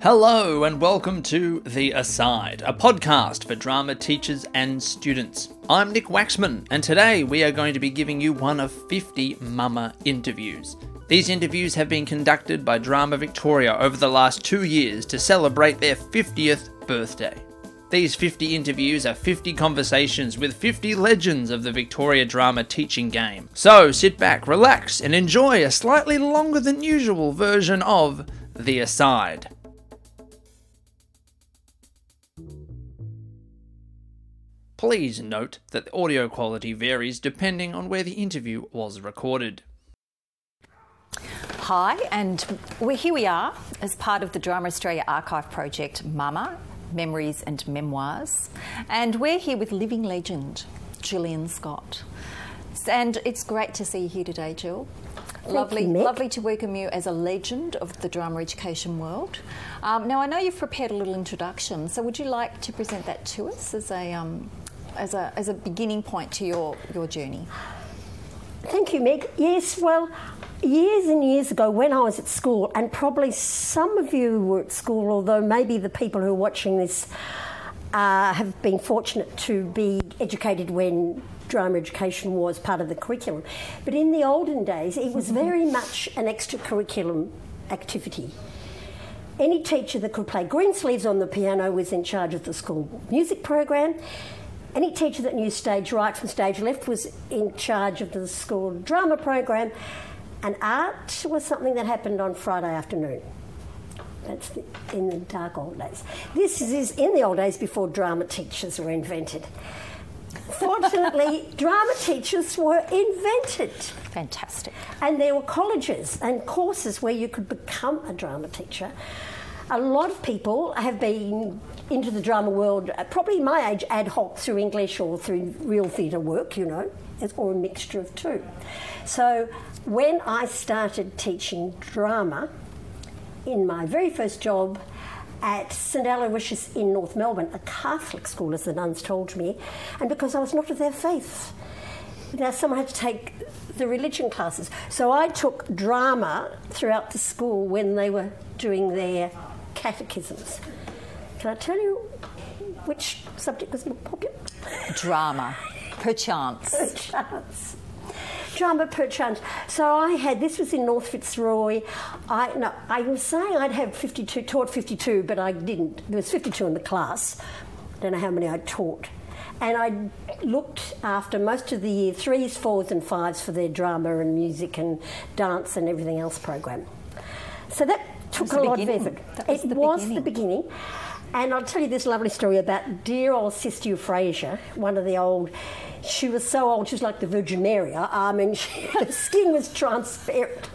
Hello, and welcome to The Aside, a podcast for drama teachers and students. I'm Nick Waxman, and today we are going to be giving you one of 50 Mama interviews. These interviews have been conducted by Drama Victoria over the last two years to celebrate their 50th birthday. These 50 interviews are 50 conversations with 50 legends of the Victoria drama teaching game. So sit back, relax, and enjoy a slightly longer than usual version of The Aside. Please note that the audio quality varies depending on where the interview was recorded. Hi, and we here we are as part of the Drama Australia Archive project Mama Memories and Memoirs. And we're here with living legend Gillian Scott. And it's great to see you here today, Jill. lovely, you, lovely to welcome you as a legend of the drama education world. Um, now, I know you've prepared a little introduction, so would you like to present that to us as a um, as a as a beginning point to your your journey? Thank you, Meg. Yes, well, years and years ago when I was at school, and probably some of you were at school, although maybe the people who are watching this uh, have been fortunate to be educated when drama education was part of the curriculum. But in the olden days, it was very much an extracurriculum activity. Any teacher that could play Greensleeves on the piano was in charge of the school music program. Any teacher that knew stage right from stage left was in charge of the school drama program, and art was something that happened on Friday afternoon. That's the, in the dark old days. This is in the old days before drama teachers were invented. Fortunately, drama teachers were invented. Fantastic. And there were colleges and courses where you could become a drama teacher. A lot of people have been into the drama world, uh, probably my age, ad hoc through English or through real theatre work, you know, or a mixture of two. So when I started teaching drama in my very first job at St Aloysius in North Melbourne, a Catholic school, as the nuns told me, and because I was not of their faith. Now, someone had to take the religion classes. So I took drama throughout the school when they were doing their catechisms. Can I tell you which subject was more popular? Drama, perchance. Perchance. Drama perchance. So I had this was in North Fitzroy. I no, I was saying I'd have 52 taught 52, but I didn't. There was 52 in the class. Don't know how many I taught. And I looked after most of the year threes, fours, and fives for their drama and music and dance and everything else program. So that took a lot of effort. That was it the was beginning. the beginning. And I'll tell you this lovely story about dear old Sister Euphrasia, one of the old. She was so old, she was like the Virgin Mary. I mean, she, her skin was transparent.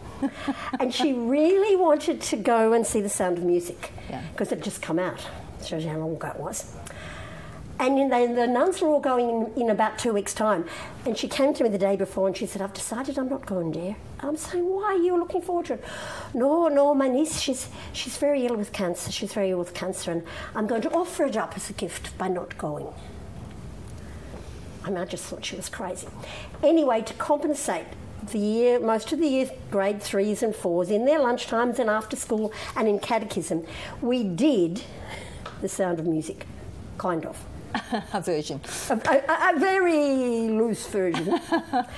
and she really wanted to go and see The Sound of Music Yeah. because it had just come out. Shows you how long ago it was. And they, the nuns were all going in, in about two weeks' time. And she came to me the day before and she said, I've decided I'm not going, dear. I'm saying, why? Are you looking forward to it. No, no, my niece, she's, she's very ill with cancer. She's very ill with cancer. And I'm going to offer it up as a gift by not going. I mean, I just thought she was crazy. Anyway, to compensate, the year, most of the year, grade threes and fours, in their lunchtimes and after school and in catechism, we did the sound of music, kind of. A version. A, a- a very loose version.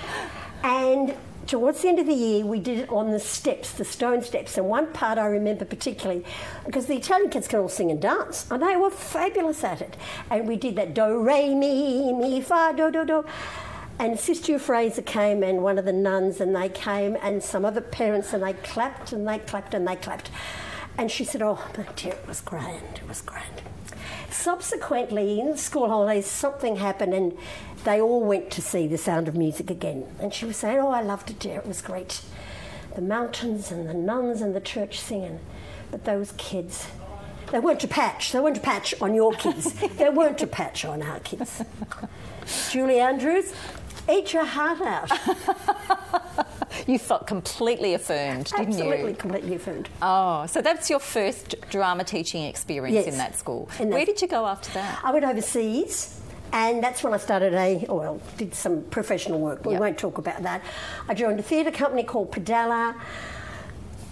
and towards the end of the year, we did it on the steps, the stone steps. And one part I remember particularly because the Italian kids can all sing and dance, and they were fabulous at it. And we did that do, re, mi, mi, fa, do, do, do. And Sister Fraser came, and one of the nuns, and they came, and some other parents, and they clapped and they clapped and they clapped. And she said, Oh, my dear, it was grand, it was grand. Subsequently, in the school holidays, something happened and they all went to see The Sound of Music again. And she was saying, Oh, I loved it, dear, it was great. The mountains and the nuns and the church singing. But those kids, they weren't a patch. They weren't a patch on your kids. they weren't a patch on our kids. Julie Andrews, eat your heart out. You felt completely affirmed, didn't Absolutely, you? completely affirmed. Oh, so that's your first drama teaching experience Yes, in that school. in that- Where did you go after that? I went overseas And that's when I started a, well, did some professional work, but Yep. we won't talk about that. I joined a theatre company called Padella,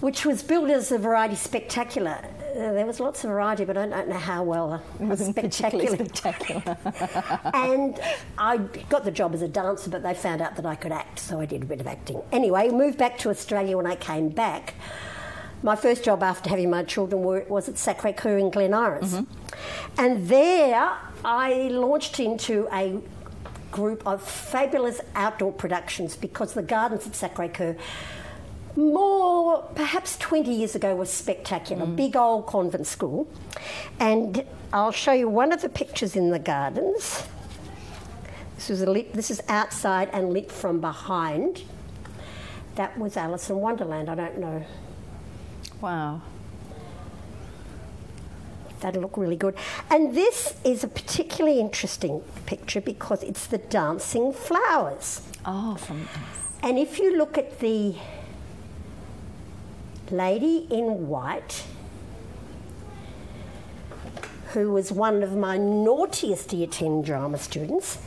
which was billed as a variety spectacular. Uh, there was lots of variety, but I don't know how well It wasn't spectacular. spectacular. and I got the job as a dancer, but they found out that I could act, so I did a bit of acting. Anyway, moved back to Australia when I came back. My first job after having my children were, was at Sacre Coeur in Glen Iris. And there I launched into a group of fabulous outdoor productions because the gardens at Sacre Coeur more perhaps 20 years ago was spectacular mm. big old convent school. And i'll show you one of the pictures in the gardens. This was a lit, this is outside and lit from behind. That was alice in wonderland. I don't know. Wow. that'll look really good. And this is a particularly interesting picture because it's the dancing flowers. Oh, from And if you look at the lady in white, who was one of my naughtiest Year 10 drama students,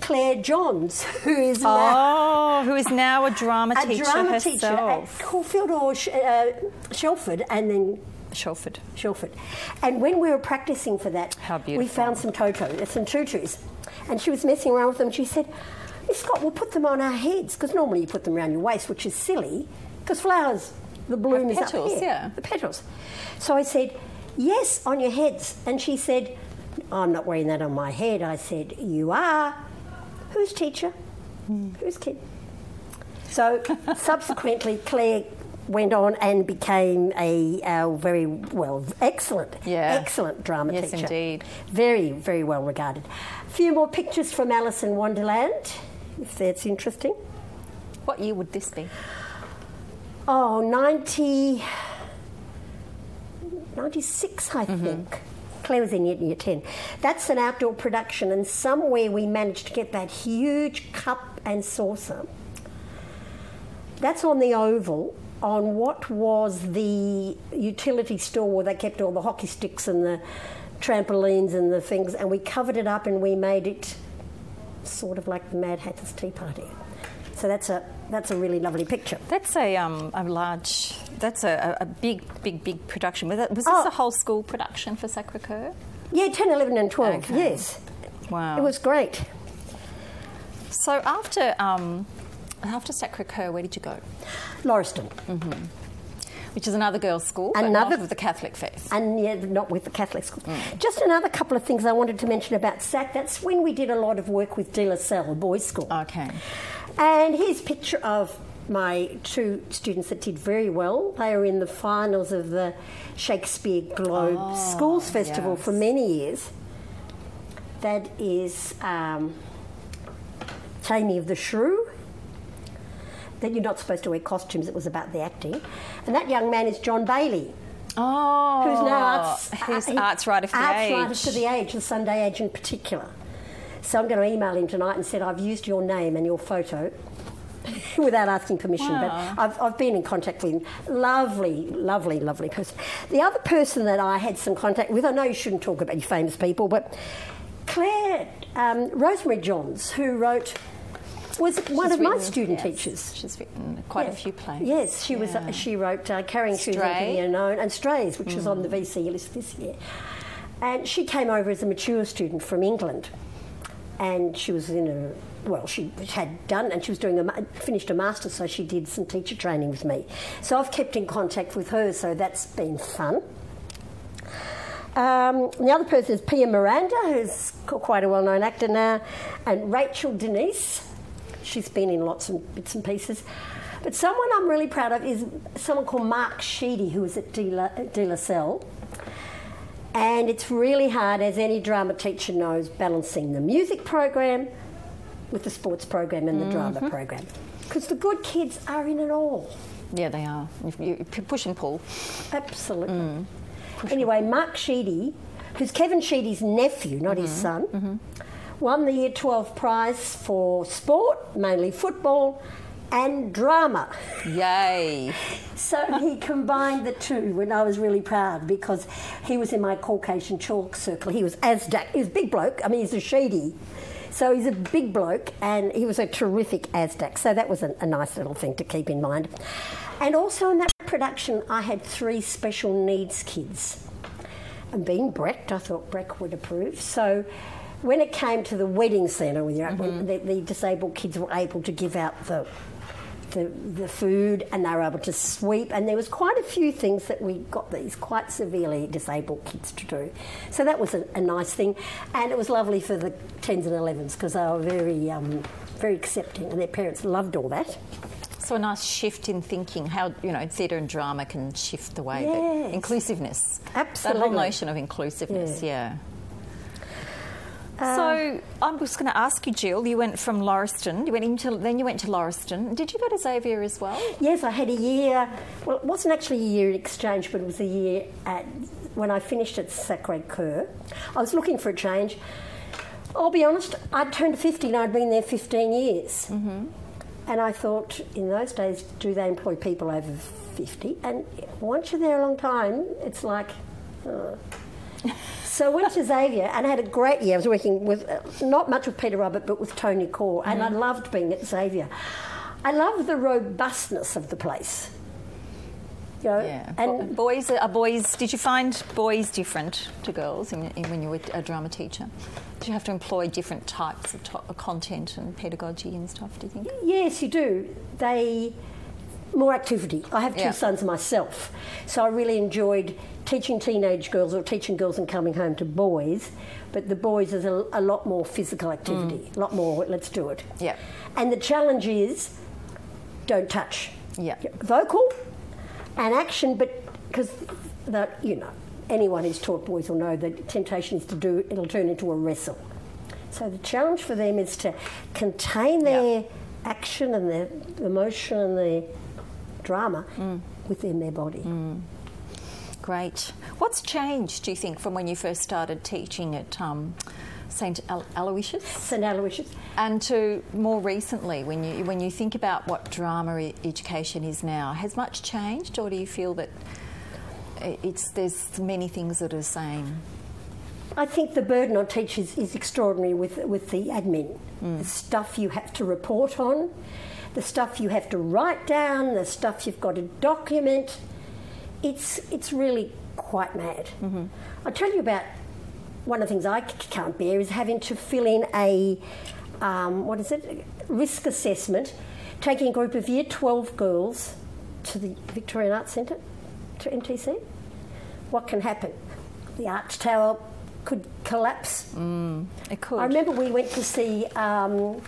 Claire Johns, who is now Oh, who is now a drama a teacher drama herself. teacher at Caulfield or Sh- uh, Shelford and then Shelford. Shelford. And when we were practicing for that, How we found some toto, some tutus, and she was messing around with them. She said, Miss Scott, we'll put them on our heads because normally you put them around your waist, which is silly because flowers, the bloom is petals, up here, yeah. the petals. So I said, yes, on your heads. And she said, I'm not wearing that on my head. I said, you are. Who's teacher? Hmm. Who's kid? So subsequently, Claire went on and became a uh, very well, excellent, Yeah. excellent drama Yes, teacher. indeed. Very, very well regarded. A few more pictures from Alice in Wonderland, if that's interesting. What year would this be? Oh, 90, 96, I Mm-hmm. think. Claire was in year, year 10. That's an outdoor production, and somewhere we managed to get that huge cup and saucer. That's on the Oval, on what was the utility store where they kept all the hockey sticks and the trampolines and the things, and we covered it up and we made it sort of like the Mad Hatter's Tea Party. So that's a that's a really lovely picture. That's a um, a large. That's a, a big, big, big production. Was, that, was this Oh. a whole school production for Sacre Coeur? Yeah, 10, 11, and 12, Okay. yes. Wow. It was great. So after um, after Sacre Coeur, where did you go? Lauriston. Which is another girls' school, Another- not of the Catholic faith. And yeah, not with the Catholic school. Mm. Just another couple of things I wanted to mention about SAC. That's when we did a lot of work with De La Salle, boys' school. Okay. And here's a picture of my two students that did very well. They were in the finals of the Shakespeare Globe Schools Festival Oh, yes. for many years. That is um, Taming of the Shrew. That you're not supposed to wear costumes, it was about the acting. And that young man is John Bailey, Oh, who's now arts, who's uh, arts writer for arts the age. writer for the age, the Sunday Age in particular. So I'm going to email him tonight and said I've used your name and your photo without asking permission, Wow. but I've, I've been in contact with him. Lovely, lovely, lovely person. The other person that I had some contact with, I know you shouldn't talk about your famous people, but Claire um, Rosemary Johns, who wrote, was one She's of my student yes, teachers. She's written quite a few plays. Yes, she was. Yeah. she wrote uh, "Carrying Shoes Into Stray. the Unknown" and "Strays," which was on Mm. the VC list this year. And she came over as a mature student from England, and she was in a well, she had done, and she was doing a finished a master's, so she did some teacher training with me. So I've kept in contact with her, so that's been fun. Um, the other person is Pia Miranda, who's quite a well-known actor now, and Rachel Denise. She's been in lots of bits and pieces. But someone I'm really proud of is someone called Mark Sheedy, who was at De La, De La Salle. And it's really hard, as any drama teacher knows, balancing the music program with the sports program and the mm-hmm. drama program. Because the good kids are in it all. Yeah, they are. You, you push and pull. Absolutely. Mm. Anyway, Mark Sheedy, who's Kevin Sheedy's nephew, not his mm-hmm. son, mm-hmm. won the Year 12 prize for sport, mainly football, and drama. Yay. So he combined the two when I was really proud because he was in my Caucasian chalk circle. He was Azdak. He was a big bloke. I mean, he's a Sheedy. So he's a big bloke and he was a terrific Azdak. So that was a, a nice little thing to keep in mind. And also in that production, I had three special needs kids. And being Brecht, I thought Brecht would approve. So when it came to the wedding centre, when, when the, the disabled kids were able to give out the the, the food and they were able to sweep and there was quite a few things that we got these quite severely disabled kids to do so that was a, a nice thing and it was lovely for the 10s and 11s because they were very um, very accepting and their parents loved all that So a nice shift in thinking, how you know theatre and drama can shift the way that Yes. inclusiveness. That whole notion of inclusiveness, yeah. So I'm just going to ask you, Jill. You went from Lauriston. You went into then you went to Lauriston. Did you go to Xavier as well? Yes, I had a year. Well, it wasn't actually a year in exchange, but it was a year at when I finished at Sacre Coeur. I was looking for a change. I'll be honest. I'd turned fifty and I'd been there fifteen years, mm-hmm. and I thought in those days, do they employ people over fifty? And once you're there a long time, it's like. uh. So I went to Xavier and I had a great year. I was working with, uh, not much with Peter Robert, but with Tony Core, and I loved being at Xavier. I love the robustness of the place. You know, Yeah. and boys are boys. Did you find boys different to girls in, in, when you were a drama teacher? Did you have to employ different types of to- content and pedagogy and stuff? Do you think? yes, you do. They more activity. I have two Yeah. sons myself, so I really enjoyed teaching teenage girls or teaching girls and coming home to boys. But the boys is a, a lot more physical activity, a lot more. Let's do it. Mm. Yeah. And the challenge is, don't touch. Yeah. Vocal and action, but because that you know anyone who's taught boys will know that temptation is to do it'll turn into a wrestle. So the challenge for them is to contain their action and their emotion and their drama Mm. within their body. Great. What's changed, do you think, from when you first started teaching at um, St. Al- Aloysius? St Aloysius. And to more recently, when you when you think about what drama e- education is now, has much changed, or do you feel that it's there's many things that are the same? I think the burden on teachers is extraordinary with, with the admin. Mm. The stuff you have to report on, the stuff you have to write down, the stuff you've got to document. It's, it's really quite mad. Mm-hmm. I'll tell you about one of the things I c- can't bear is having to fill in a, um, what is it, risk assessment, taking a group of year 12 girls to the Victorian Arts Centre, to MTC. What can happen? The Arch Tower could collapse. It could. I remember we went to see um,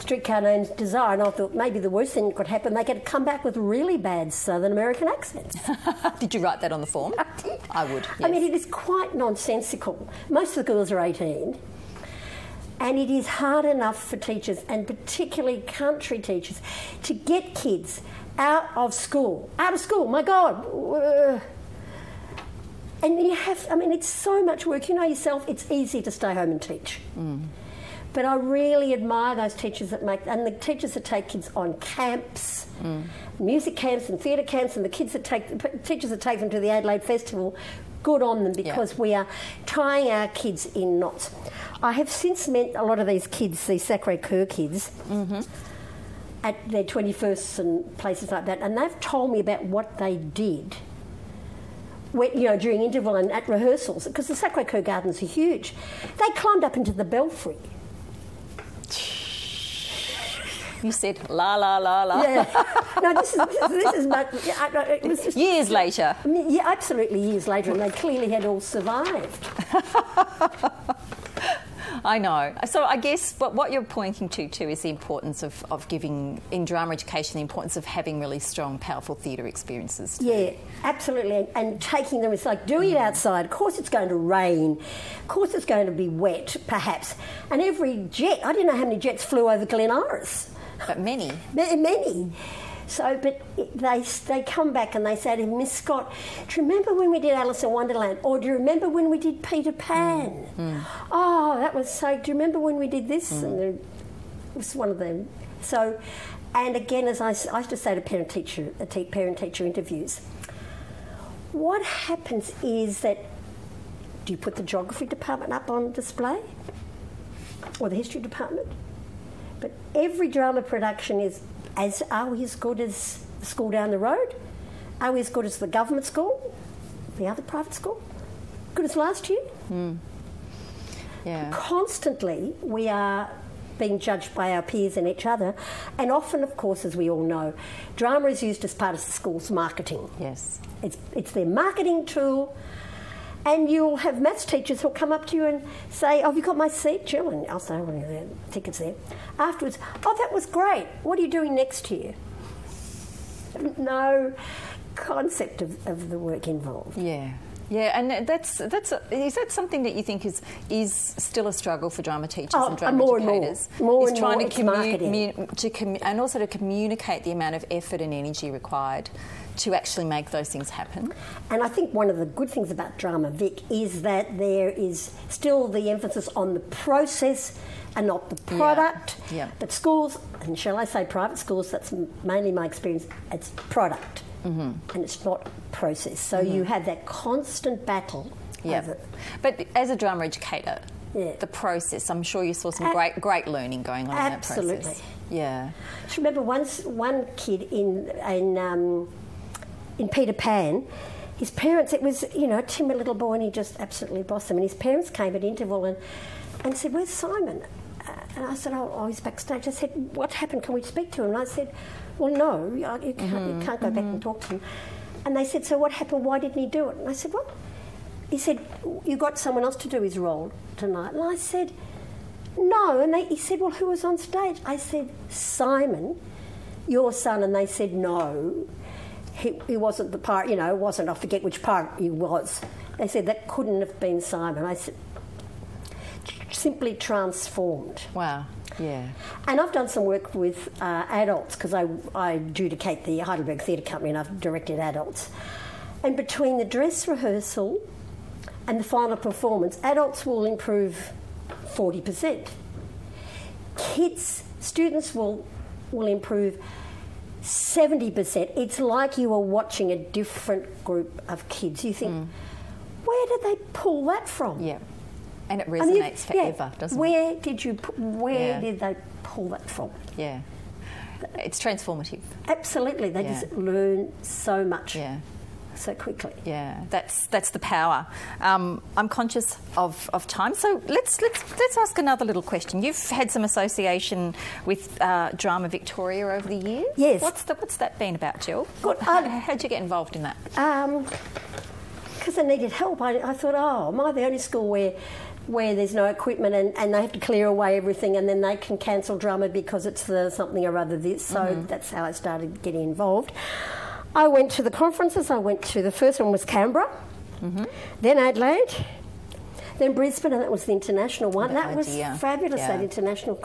Streetcar Named Desire, and I thought maybe the worst thing that could happen, they could come back with really bad Southern American accents. Did you write that on the form? I did. I would. I mean, it is quite nonsensical. Most of the girls are 18, and it is hard enough for teachers, and particularly country teachers, to get kids out of school. Out of school, my God. And you have, I mean, it's so much work. You know yourself, it's easy to stay home and teach. Mm. But I really admire those teachers that make, and the teachers that take kids on camps, mm. music camps and theatre camps, and the kids that take, the teachers that take them to the Adelaide Festival. Good on them because we are tying our kids in knots. I have since met a lot of these kids, these Sacre Coeur kids, mm-hmm. at their 21st and places like that, and they've told me about what they did when, you know, during interval and at rehearsals, because the Sacre Coeur Gardens are huge. They climbed up into the belfry. You said la la la la. Yeah. no, this is, this is, this is much, yeah, I- I- it was just, Years later. Yeah, absolutely years later, and they clearly had all survived. I know. So I guess what, what you're pointing to too is the importance of, of giving in drama education the importance of having really strong, powerful theatre experiences. too. Yeah, absolutely. And, and taking them, it's like doing it outside. Of course, it's going to rain. Of course, it's going to be wet, perhaps. And every jet, I didn't know how many jets flew over Glen Iris. But many. Ma- Many. So, but it- they they come back and they say to Miss Scott, "Do you remember when we did Alice in Wonderland? Or do you remember when we did Peter Pan? Mm. Mm. Oh, that was so. Do you remember when we did this?" Mm. And they're- was one of them. So, and again, as I, I used to say to parent teacher, uh, parent teacher interviews, what happens is that do you put the geography department up on display or the history department? But every drama production is as are we as good as the school down the road? Are we as good as the government school? The other private school? Good as last year? Hmm. Yeah. Constantly we are being judged by our peers and each other, and often, of course, as we all know, drama is used as part of the school's marketing. Yes. It's, it's their marketing tool. And you'll have maths teachers who'll come up to you and say, oh, Have you got my seat, Jill? And I'll say, Oh, yeah, the ticket's there. Afterwards, Oh, that was great. What are you doing next year? No concept of, of the work involved. Yeah. Yeah, and that's that's is that something that you think is is still a struggle for drama teachers Oh, and drama more and more. educators? More is and trying more, to, commu- to commu- and also to communicate the amount of effort and energy required to actually make those things happen. And I think one of the good things about Drama Vic is that there is still the emphasis on the process and not the product. yeah. But schools, and shall I say private schools, that's mainly my experience, it's product. Mm-hmm. And it's not process. So you have that constant battle Yeah. But as a drama educator, Yeah. the process, I'm sure you saw some great great learning going on in that Absolutely. process. Yeah. I remember once one kid in in um, in Peter Pan, his parents. It was you know a timid little boy, and he just absolutely blossomed. And his parents came at interval and and said, "Where's Simon?" Uh, and I said, "Oh, oh, he's backstage." I said, "What happened? Can we speak to him?" And I said, "Well, no, you can't, you mm-hmm, can't go back and mm-hmm. talk to him." And they said, "So what happened? Why didn't he do it?" And I said, "What?" He said, "You got someone else to do his role tonight." And I said. No, and they, he said, Well, who was on stage? I said, Simon, your son. And they said, No, he, he wasn't the part, you know, it wasn't, I forget which part he was. They said, That couldn't have been Simon. I said, Simply transformed. Wow. Yeah. And I've done some work with uh, adults because I, I adjudicate the Heidelberg Theatre Company and I've directed adults. And between the dress rehearsal and the final performance, adults will improve 40%. Kids, students will, will improve 70%. It's like you are watching a different group of kids. You think, where did they pull that from? Yeah. And it resonates yeah, forever, doesn't it? Where did you? Where Yeah. did they pull that from? Yeah. It's transformative. Absolutely, they Yeah. just learn so much Yeah. so quickly. Yeah, that's that's the power. Um, I'm conscious of, of time, so let's let's let's ask another little question. You've had some association with uh, Drama Victoria over the years. Yes. What's the, what's that been about, Jill? Good. How, Um, how'd you get involved in that? Because I needed help, I, I thought, oh, am I the only school where where there's no equipment and, and they have to clear away everything and then they can cancel drama because it's the something or other this. So Mm-hmm. that's how I started getting involved. I went to the conferences. I went to the first one was Canberra, Mm-hmm. then Adelaide, then Brisbane, and that was the international one. That was idea. fabulous. That Yeah. international.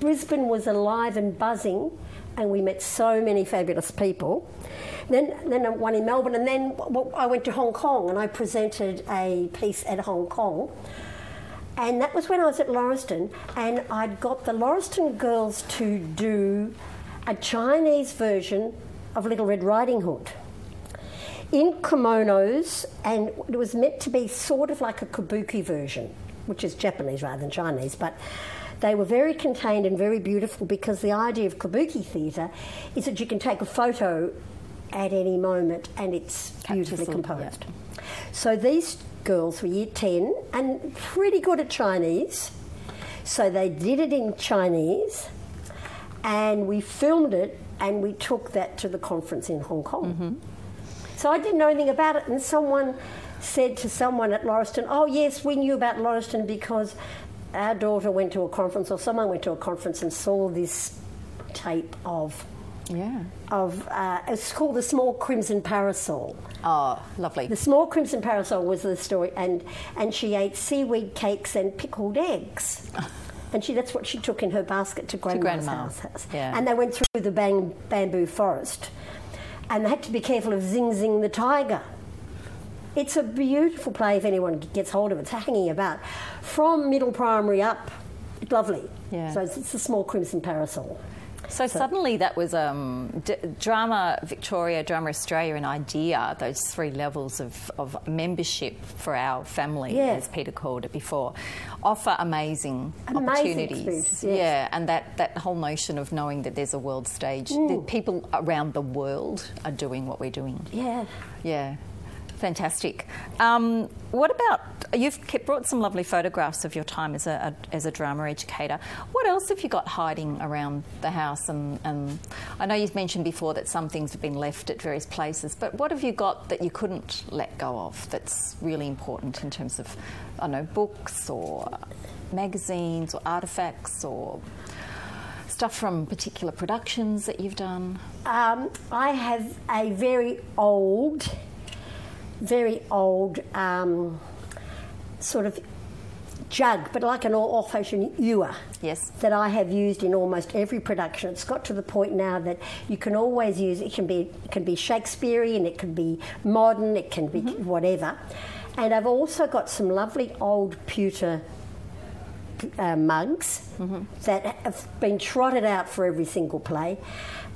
Brisbane was alive and buzzing, and we met so many fabulous people. Then, then one in Melbourne, and then I went to Hong Kong and I presented a piece at Hong Kong. And that was when I was at Lauriston, and I'd got the Lauriston girls to do a Chinese version of Little Red Riding Hood in kimonos, and it was meant to be sort of like a kabuki version, which is Japanese rather than Chinese, but they were very contained and very beautiful because the idea of kabuki theatre is that you can take a photo at any moment and it's beautifully composed. So these girls were year 10 and pretty good at Chinese. So they did it in Chinese and we filmed it and we took that to the conference in Hong Kong. Mm-hmm. So I didn't know anything about it, and someone said to someone at Lauriston, "Oh yes, we knew about Lauriston because our daughter went to a conference, or someone went to a conference and saw this tape of." Yeah. Of uh, it's called the Small Crimson Parasol. Oh, lovely. The Small Crimson Parasol was the story, and and she ate seaweed cakes and pickled eggs. And she, that's what she took in her basket to grandma's grandma, house. house. yeah. And they went through the bang, bamboo forest. And they had to be careful of Zing Zing the tiger. It's a beautiful play if anyone gets hold of it. It's hanging about. From middle primary up, lovely. Yeah. So it's, it's a small crimson parasol. So, suddenly that was um, D- Drama Victoria, Drama Australia, an idea, those three levels of, of membership for our family, Yeah. as Peter called it before, offer amazing, Amazing opportunities. yes. Yeah, and that, that whole notion of knowing that there's a world stage, Mm. that people around the world are doing what we're doing. Yeah. Yeah, fantastic. Um, what about you've kept, brought some lovely photographs of your time as a, a as a drama educator. What else have you got hiding around the house? And, and I know you've mentioned before that some things have been left at various places, but what have you got that you couldn't let go of? That's really important in terms of I know books or magazines or artifacts or stuff from particular productions that you've done. Um, I have a very old, very old um, sort of jug, but like an old fashioned ewer. Yes. That I have used in almost every production. It's got to the point now that you can always use it. Can be it can be Shakespearean, it can be modern, it can be whatever. And I've also got some lovely old pewter uh, mugs that have been trotted out for every single play.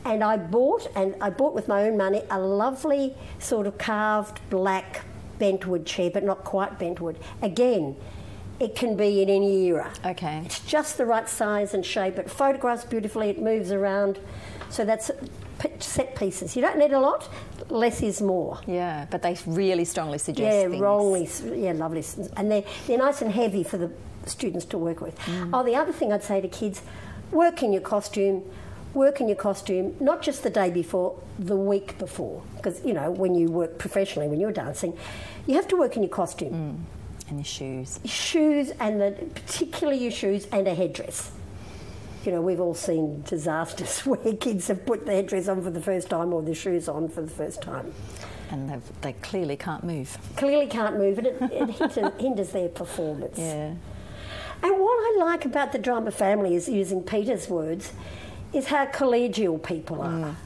And I bought, and I bought with my own money, a lovely sort of carved black bentwood chair, but not quite bentwood. Again, it can be in any era. Okay. It's just the right size and shape. It photographs beautifully. It moves around. So that's set pieces. You don't need a lot. Less is more. Yeah, but they really strongly suggest Yeah, things. wrongly. Yeah, lovely. And they're, they're nice and heavy for the students to work with. Mm. Oh, the other thing I'd say to kids work in your costume, work in your costume, not just the day before, the week before. Because, you know, when you work professionally, when you're dancing, you have to work in your costume. Mm. And the shoes. Shoes, and the, particularly your shoes, and a headdress. You know, we've all seen disasters where kids have put the headdress on for the first time or the shoes on for the first time. And they've, they clearly can't move. Clearly can't move, and it, it hinders, hinders their performance. Yeah. And what I like about the drama family is using Peter's words, is how collegial people are.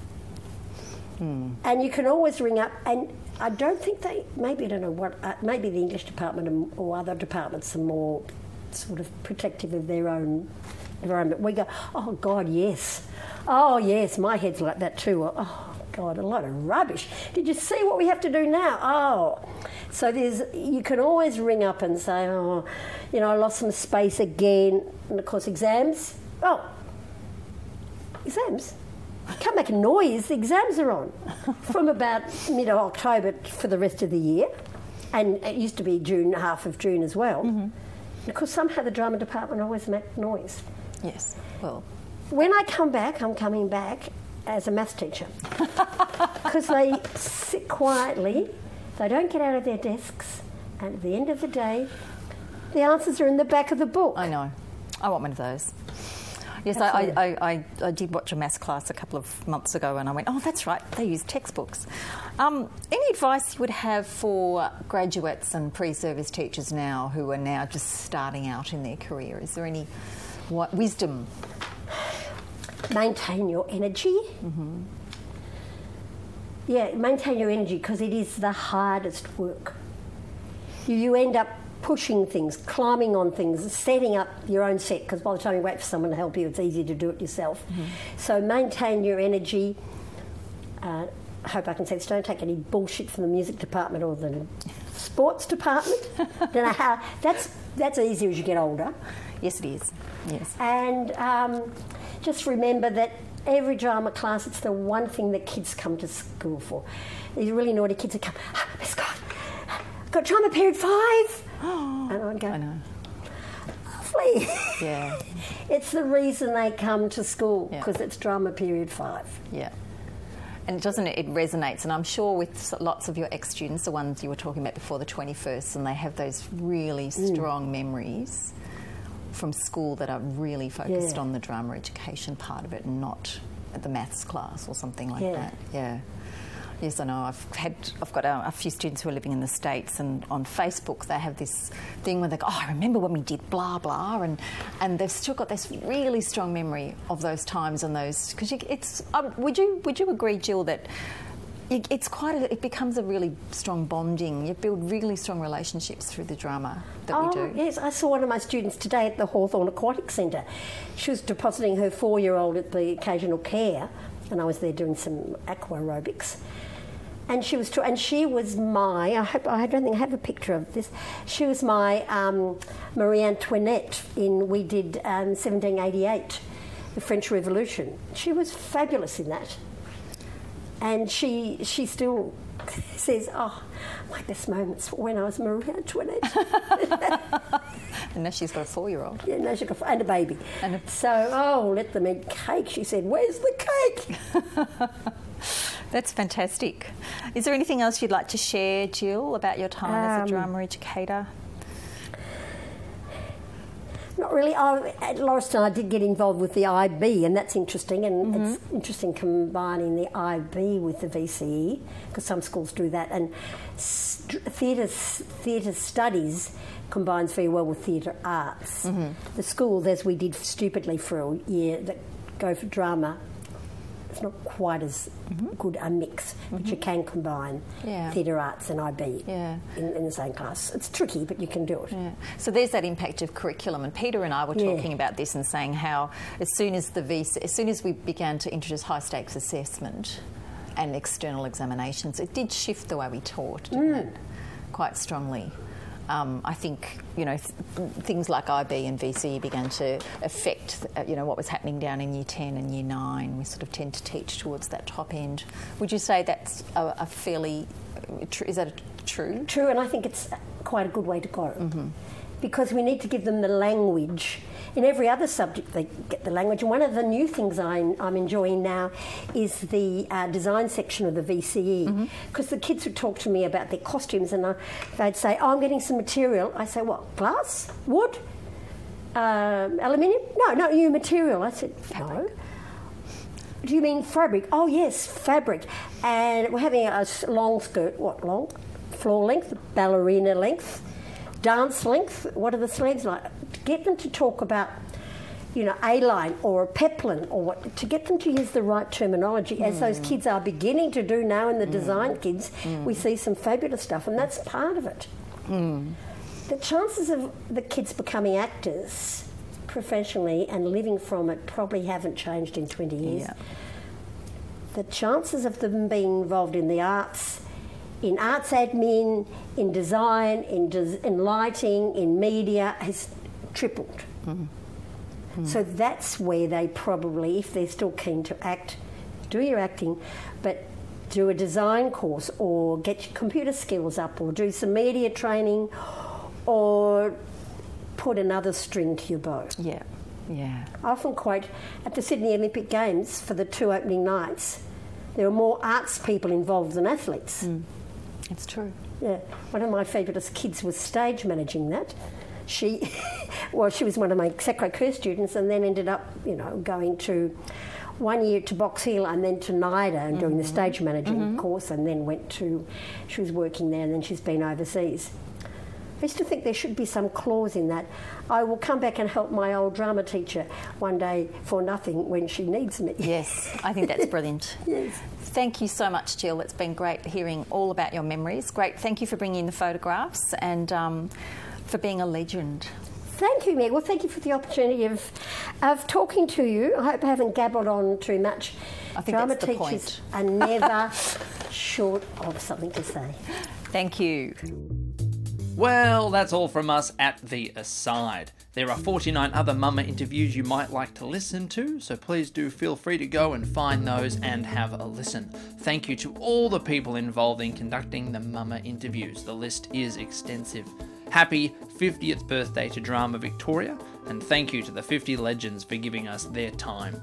And you can always ring up, and I don't think they, maybe I don't know what, uh, maybe the English department or other departments are more sort of protective of their own environment. We go, oh God, yes. Oh yes, my head's like that too. Or, Oh God, a lot of rubbish. Did you see what we have to do now? Oh. So there's, you can always ring up and say, oh, you know, I lost some space again. And of course, exams. Oh, exams. I Can't make a noise. The exams are on from about mid of October for the rest of the year, and it used to be June, half of June as well. Mm-hmm. Of course, somehow the drama department always make noise. Yes. Well, When I come back, I'm coming back as a maths teacher because they sit quietly. They don't get out of their desks, and at the end of the day, the answers are in the back of the book. I know. I want one of those. Yes, I, I, I, I, did watch a maths class a couple of months ago and I went, oh, that's right, they use textbooks. Um, any advice you would have for graduates and pre service teachers now who are now just starting out in their career? Is there any what, wisdom? maintain your energy. Yeah, maintain your energy because it is the hardest work. You, you end up pushing things, climbing on things, setting up your own set because by the time you wait for someone to help you, it's easy to do it yourself. So maintain your energy. Uh, I hope I can say this. Don't take any bullshit from the music department or the sports department. Don't know how. That's that's easier as you get older. Yes, it is. Yes. And um, just remember that every drama class, it's the one thing that kids come to school for. These really naughty kids that come, ah, Miss Scott, got drama period five. and I'd go, I know. lovely. Yeah. it's the reason they come to school Yeah. because it's drama period five. Yeah. And doesn't it, it resonates, and I'm sure with lots of your ex students, the ones you were talking about before the 21st, and they have those really mm. strong memories from school that are really focused Yeah. on the drama education part of it and not at the maths class or something like Yeah. that. Yeah. Yes, I know. I've had, I've got a, a few students who are living in the states, and on Facebook they have this thing where they go, "Oh, I remember when we did blah blah," and and they've still got this really strong memory of those times and those because it's. Um, would you would you agree, Jill, that it- it's quite a, it becomes a really strong bonding. You build really strong relationships through the drama that oh, we do. yes. I saw one of my students today at the Hawthorn Aquatic Centre. She was depositing her four year old at the occasional care, and I was there doing some aqua aerobics. And she was, and she was my. I hope I don't think I have a picture of this. She was my um, Marie Antoinette in we did um, 1788, the French Revolution. She was fabulous in that, and she she still says, "Oh, my best moments were when I was Marie Antoinette." And now she's got a four-year-old. Yeah, no, she got and a baby. And a- so, oh, let them eat cake. She said, "Where's the cake?" That's fantastic. Is there anything else you'd like to share, Jill, about your time as Um, a drama educator? Not really. I, at Lauriston, I did get involved with the IB, and that's interesting. And it's interesting combining the IB with the VCE because some schools do that. And st- theatre theatre studies combines very well with theatre arts. The school, as we did stupidly for a year, that go for drama. It's not quite as good a mix, but you can combine Yeah. theatre arts and IB Yeah. in, in the same class. It's tricky, but you can do it. Yeah. So there's that impact of curriculum, and Peter and I were talking about this and saying how as soon as the VC, as soon as we began to introduce high stakes assessment and external examinations, it did shift the way we taught, mm. it? Quite strongly. Um, I think you know th- things like IB and VCE began to affect uh, you know what was happening down in Year Ten and Year Nine. We sort of tend to teach towards that top end. Would you say that's a, a fairly tr- is that a, true? True, and I think it's quite a good way to go because we need to give them the language. In every other subject, they get the language. And one of the new things I'm, I'm enjoying now is the uh, design section of the VCE because the kids would talk to me about their costumes and I, they'd say, Oh, I'm getting some material. I say, What, glass? Wood? Um, aluminium? No, not new material. I said, No. Do you mean fabric? Oh, yes, fabric. And we're having a long skirt. What, long? Floor length, ballerina length, dance length. What are the sleeves like? Get them to talk about, you know, A line or a peplum or what, to get them to use the right terminology, as hmm. those kids are beginning to do now in the hmm. design kids, hmm. we see some fabulous stuff, and that's part of it. The chances of the kids becoming actors professionally and living from it probably haven't changed in 20 years. Yeah. The chances of them being involved in the arts, in arts admin, in design, in, des- in lighting, in media, has tripled. Mm-hmm. So that's where they probably, if they're still keen to act, do your acting, but do a design course or get your computer skills up or do some media training or put another string to your bow. Yeah, yeah. I often quote at the Sydney Olympic Games for the two opening nights, there were more arts people involved than athletes. Mm. It's true. Yeah, one of my fabulous kids was stage managing that. She, well, she was one of my Sacre Coeur students, and then ended up, you know, going to one year to Box Hill and then to NIDA and doing the mm-hmm. stage managing mm-hmm. course, and then went to, she was working there, and then she's been overseas. I used to think there should be some clause in that. I will come back and help my old drama teacher one day for nothing when she needs me. Yes, I think that's brilliant. Yes. Thank you so much, Jill. It's been great hearing all about your memories. Great. Thank you for bringing in the photographs and um, for being a legend. Thank you, Meg. Well, thank you for the opportunity of, of talking to you. I hope I haven't gabbled on too much. I think Drama that's the teachers point. are never short of something to say. Thank you. Well, that's all from us at The Aside. There are 49 other mama interviews you might like to listen to, so please do feel free to go and find those and have a listen. Thank you to all the people involved in conducting the mama interviews. The list is extensive. Happy 50th birthday to Drama Victoria, and thank you to the 50 legends for giving us their time.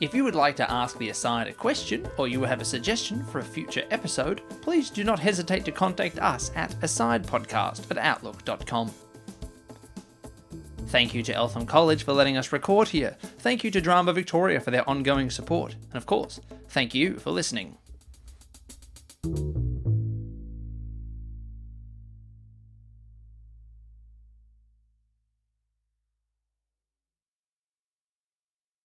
If you would like to ask the aside a question or you have a suggestion for a future episode, please do not hesitate to contact us at asidepodcast at outlook.com. Thank you to Eltham College for letting us record here. Thank you to Drama Victoria for their ongoing support. And of course, thank you for listening.